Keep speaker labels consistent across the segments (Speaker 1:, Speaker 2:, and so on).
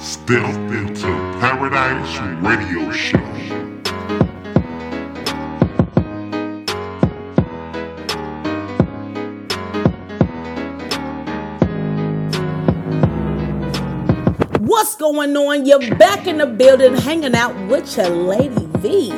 Speaker 1: Step into Paradise Radio Show.
Speaker 2: Going on? You're back in the building hanging out with your lady V.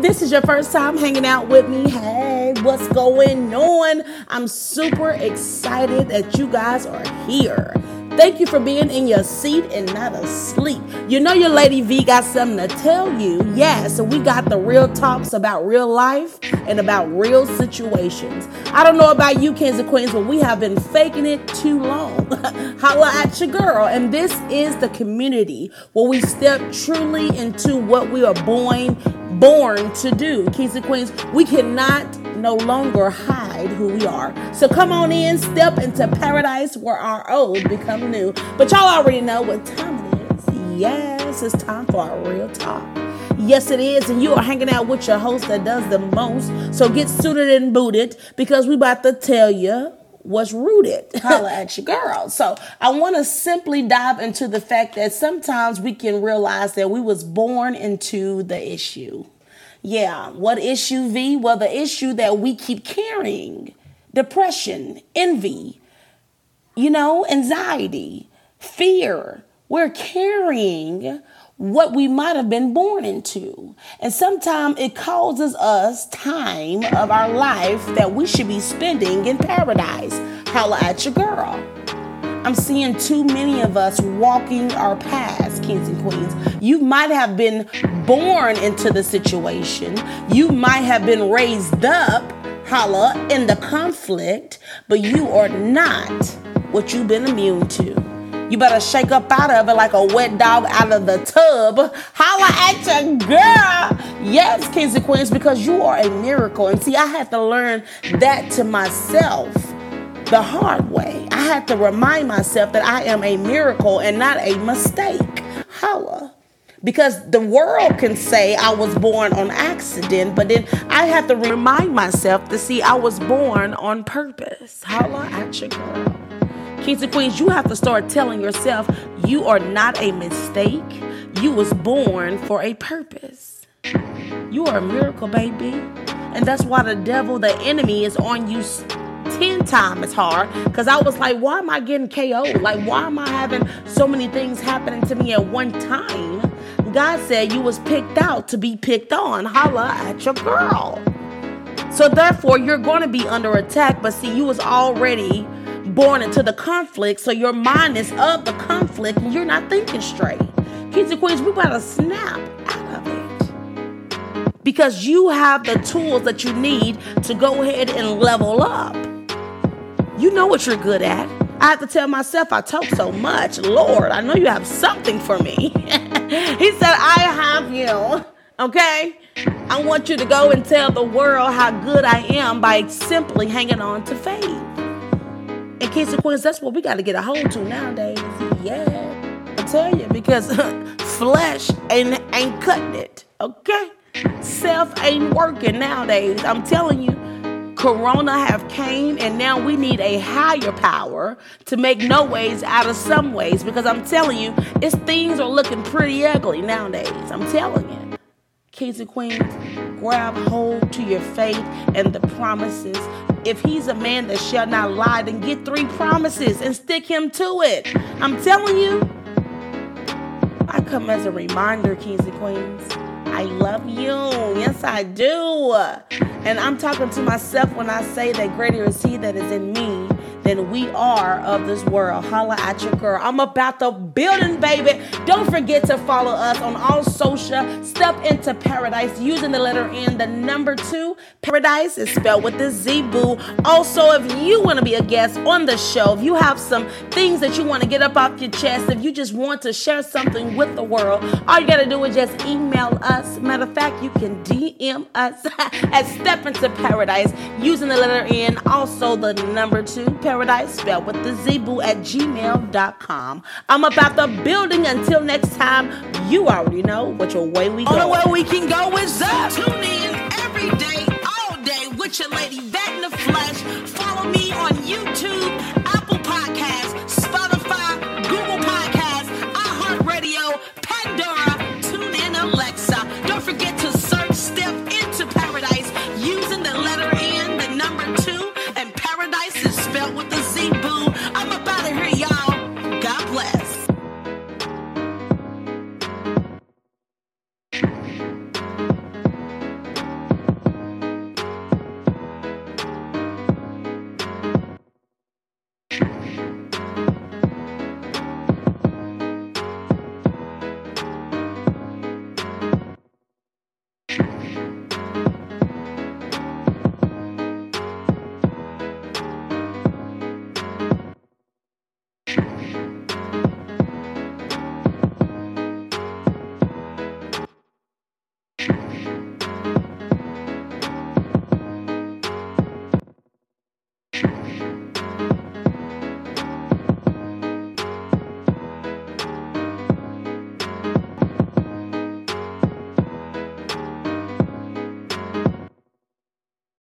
Speaker 2: This is your first time hanging out with me. Hey, what's going on? I'm super excited that you guys are here. Thank you for being in your seat and not asleep. You know your lady V got something to tell you. Yeah, so we got the real talks about real life and about real situations. I don't know about you, kings and queens, but we have been faking it too long. Holla at your girl. And this is the community where we step truly into what we are born born to do. Kings and queens, we cannot no longer hide who we are. So come on in, step into paradise where our old become new. But y'all already know what time it is. Yes, it's time for our real talk. Yes, it is. And you are hanging out with your host that does the most. So get suited and booted because we about to tell you what's rooted. Holla at your girl. So I want to simply dive into the fact that sometimes we can realize that we was born into the issue. Yeah, what issue V? Well, the issue that we keep carrying. Depression, envy, you know, anxiety, fear. We're carrying what we might have been born into. And sometimes it causes us time of our life that we should be spending in paradise. Holla at your girl. I'm seeing too many of us walking our paths, kings and queens. You might have been born into the situation. You might have been raised up, holla, in the conflict, but you are not what you've been immune to. You better shake up out of it like a wet dog out of the tub. Holla at your girl. Yes, kings and queens, because you are a miracle. And see, I had to learn that to myself the hard way. I had to remind myself that I am a miracle and not a mistake. Holla. Because the world can say I was born on accident, but then I have to remind myself to see I was born on purpose. Holla at your girl. Kings and queens, you have to start telling yourself you are not a mistake. You was born for a purpose. You are a miracle, baby. And that's why the devil, the enemy, is on you 10 times as hard. Because I was like, why am I getting KO? Like, why am I having so many things happening to me at one time? God said you was picked out to be picked on. Holla at your girl. So therefore, you're going to be under attack. But see, you was already born into the conflict, so your mind is of the conflict, and you're not thinking straight. Kids and queens, we gotta snap out of it because you have the tools that you need to go ahead and level up. You know what you're good at. I have to tell myself I talk so much. Lord, I know you have something for me. he said, I have you. Okay? I want you to go and tell the world how good I am by simply hanging on to faith. And kids and queens, that's what we got to get a hold to nowadays. Yeah, I tell you, because flesh ain't ain't cutting it. Okay, self ain't working nowadays. I'm telling you, Corona have came, and now we need a higher power to make no ways out of some ways. Because I'm telling you, it's things are looking pretty ugly nowadays. I'm telling you. Kings and queens, grab hold to your faith and the promises. If he's a man that shall not lie, then get three promises and stick him to it. I'm telling you, I come as a reminder, kings and queens. I love you. Yes, I do. And I'm talking to myself when I say that greater is he that is in me than we are of this world. Holla at your girl. I'm about the building, baby. Don't forget to follow us on all social. Step into paradise using the letter N, the number two. Paradise is spelled with the Z boo. Also, if you want to be a guest on the show, if you have some things that you want to get up off your chest, if you just want to share something with the world, all you got to do is just email us. Matter of fact, you can DM us at Step into Paradise using the letter N, also the number two. Paradise spelled with the Z boo at gmail.com. I'm about the building. Until next time, you already know which way we go.
Speaker 3: Only way we can go is up. Tune in every day, all day with your lady Vet in the flesh. Follow me on YouTube.